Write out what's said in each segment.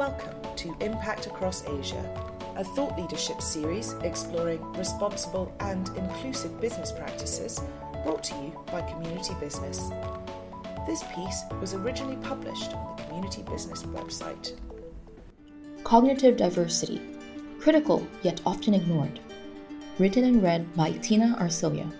Welcome to Impact Across Asia, a thought leadership series exploring responsible and inclusive business practices brought to you by Community Business. This piece was originally published on the Community Business website. Cognitive Diversity Critical yet often ignored. Written and read by Tina Arcilia.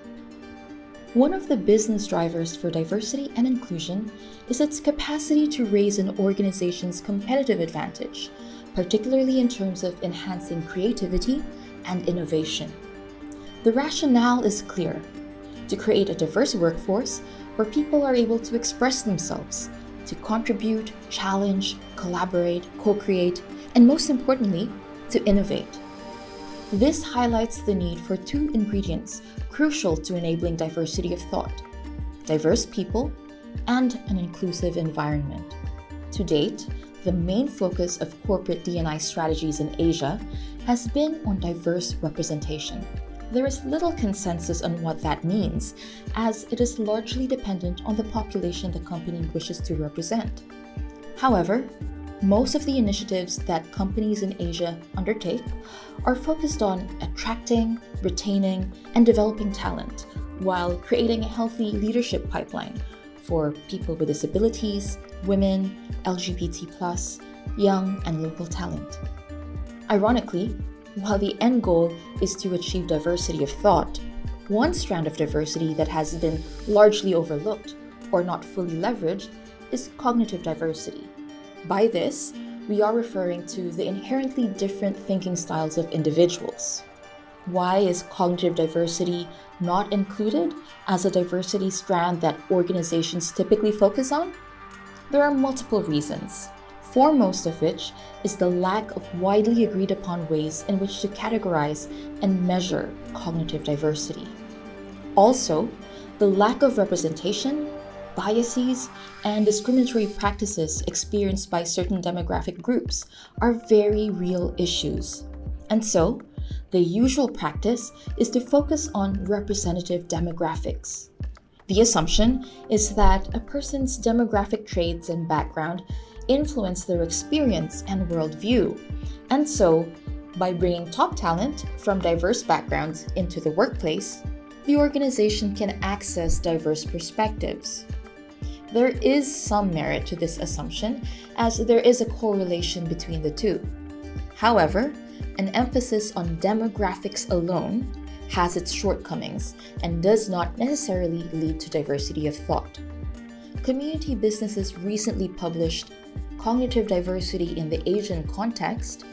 One of the business drivers for diversity and inclusion is its capacity to raise an organization's competitive advantage, particularly in terms of enhancing creativity and innovation. The rationale is clear to create a diverse workforce where people are able to express themselves, to contribute, challenge, collaborate, co create, and most importantly, to innovate. This highlights the need for two ingredients crucial to enabling diversity of thought diverse people and an inclusive environment. To date, the main focus of corporate D&I strategies in Asia has been on diverse representation. There is little consensus on what that means, as it is largely dependent on the population the company wishes to represent. However, most of the initiatives that companies in Asia undertake are focused on attracting, retaining, and developing talent while creating a healthy leadership pipeline for people with disabilities, women, LGBT, young, and local talent. Ironically, while the end goal is to achieve diversity of thought, one strand of diversity that has been largely overlooked or not fully leveraged is cognitive diversity. By this, we are referring to the inherently different thinking styles of individuals. Why is cognitive diversity not included as a diversity strand that organizations typically focus on? There are multiple reasons, foremost of which is the lack of widely agreed upon ways in which to categorize and measure cognitive diversity. Also, the lack of representation biases and discriminatory practices experienced by certain demographic groups are very real issues. And so, the usual practice is to focus on representative demographics. The assumption is that a person's demographic traits and background influence their experience and worldview. And so, by bringing top talent from diverse backgrounds into the workplace, the organization can access diverse perspectives. There is some merit to this assumption, as there is a correlation between the two. However, an emphasis on demographics alone has its shortcomings and does not necessarily lead to diversity of thought. Community Businesses recently published Cognitive Diversity in the Asian Context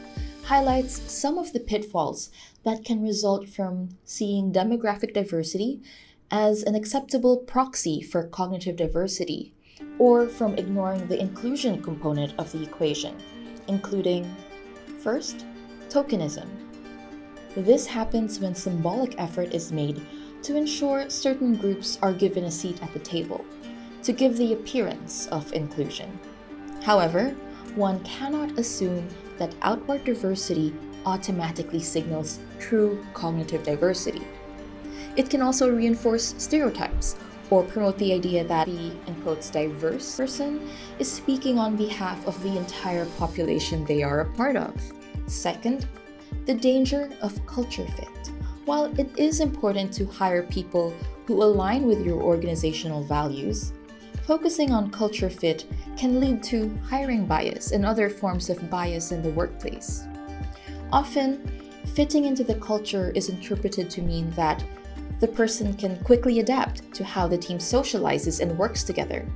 highlights some of the pitfalls that can result from seeing demographic diversity as an acceptable proxy for cognitive diversity, or from ignoring the inclusion component of the equation, including first, tokenism. This happens when symbolic effort is made to ensure certain groups are given a seat at the table, to give the appearance of inclusion. However, one cannot assume that outward diversity automatically signals true cognitive diversity. It can also reinforce stereotypes or promote the idea that the in quotes diverse person is speaking on behalf of the entire population they are a part of. Second, the danger of culture fit. While it is important to hire people who align with your organizational values, focusing on culture fit can lead to hiring bias and other forms of bias in the workplace. Often, fitting into the culture is interpreted to mean that the person can quickly adapt to how the team socializes and works together.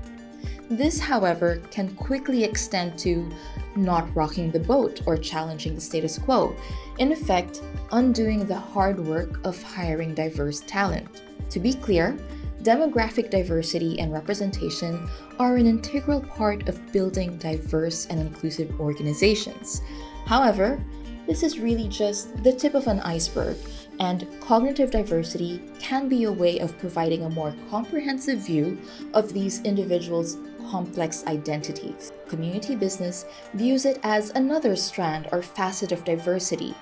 This, however, can quickly extend to not rocking the boat or challenging the status quo, in effect, undoing the hard work of hiring diverse talent. To be clear, demographic diversity and representation are an integral part of building diverse and inclusive organizations. However, this is really just the tip of an iceberg and cognitive diversity can be a way of providing a more comprehensive view of these individuals' complex identities. Community business views it as another strand or facet of diversity,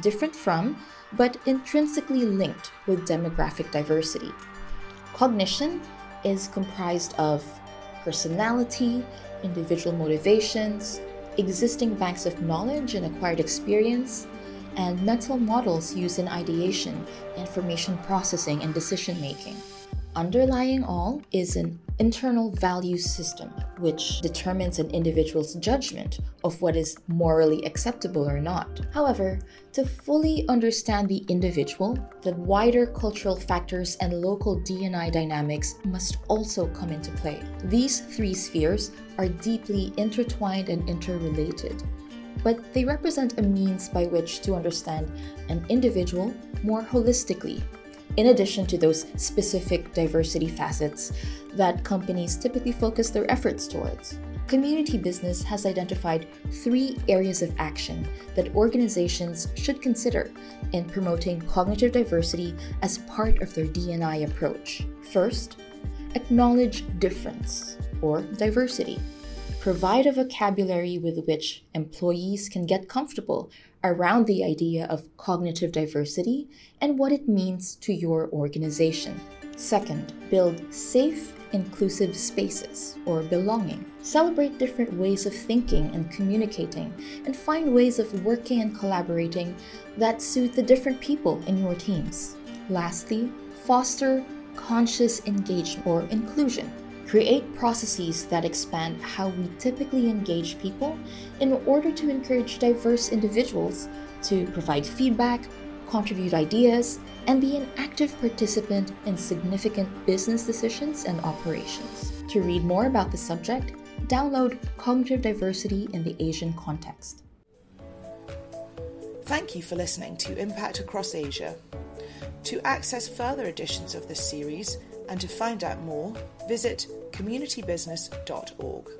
different from, but intrinsically linked with demographic diversity. Cognition is comprised of personality, individual motivations, existing banks of knowledge and acquired experience, and mental models used in ideation, information processing, and decision making. Underlying all is an internal value system, which determines an individual's judgment of what is morally acceptable or not. However, to fully understand the individual, the wider cultural factors and local D&I dynamics must also come into play. These three spheres are deeply intertwined and interrelated, but they represent a means by which to understand an individual more holistically in addition to those specific diversity facets that companies typically focus their efforts towards. Community business has identified three areas of action that organizations should consider in promoting cognitive diversity as part of their D&I approach. First, acknowledge difference or diversity. Provide a vocabulary with which employees can get comfortable around the idea of cognitive diversity and what it means to your organization. Second, build safe, inclusive spaces or belonging. Celebrate different ways of thinking and communicating, and find ways of working and collaborating that suit the different people in your teams. Lastly, foster conscious engagement or inclusion. Create processes that expand how we typically engage people in order to encourage diverse individuals to provide feedback, contribute ideas, and be an active participant in significant business decisions and operations. To read more about the subject, download Cognitive Diversity in the Asian Context. Thank you for listening to Impact Across Asia. To access further editions of this series and to find out more, visit communitybusiness.org.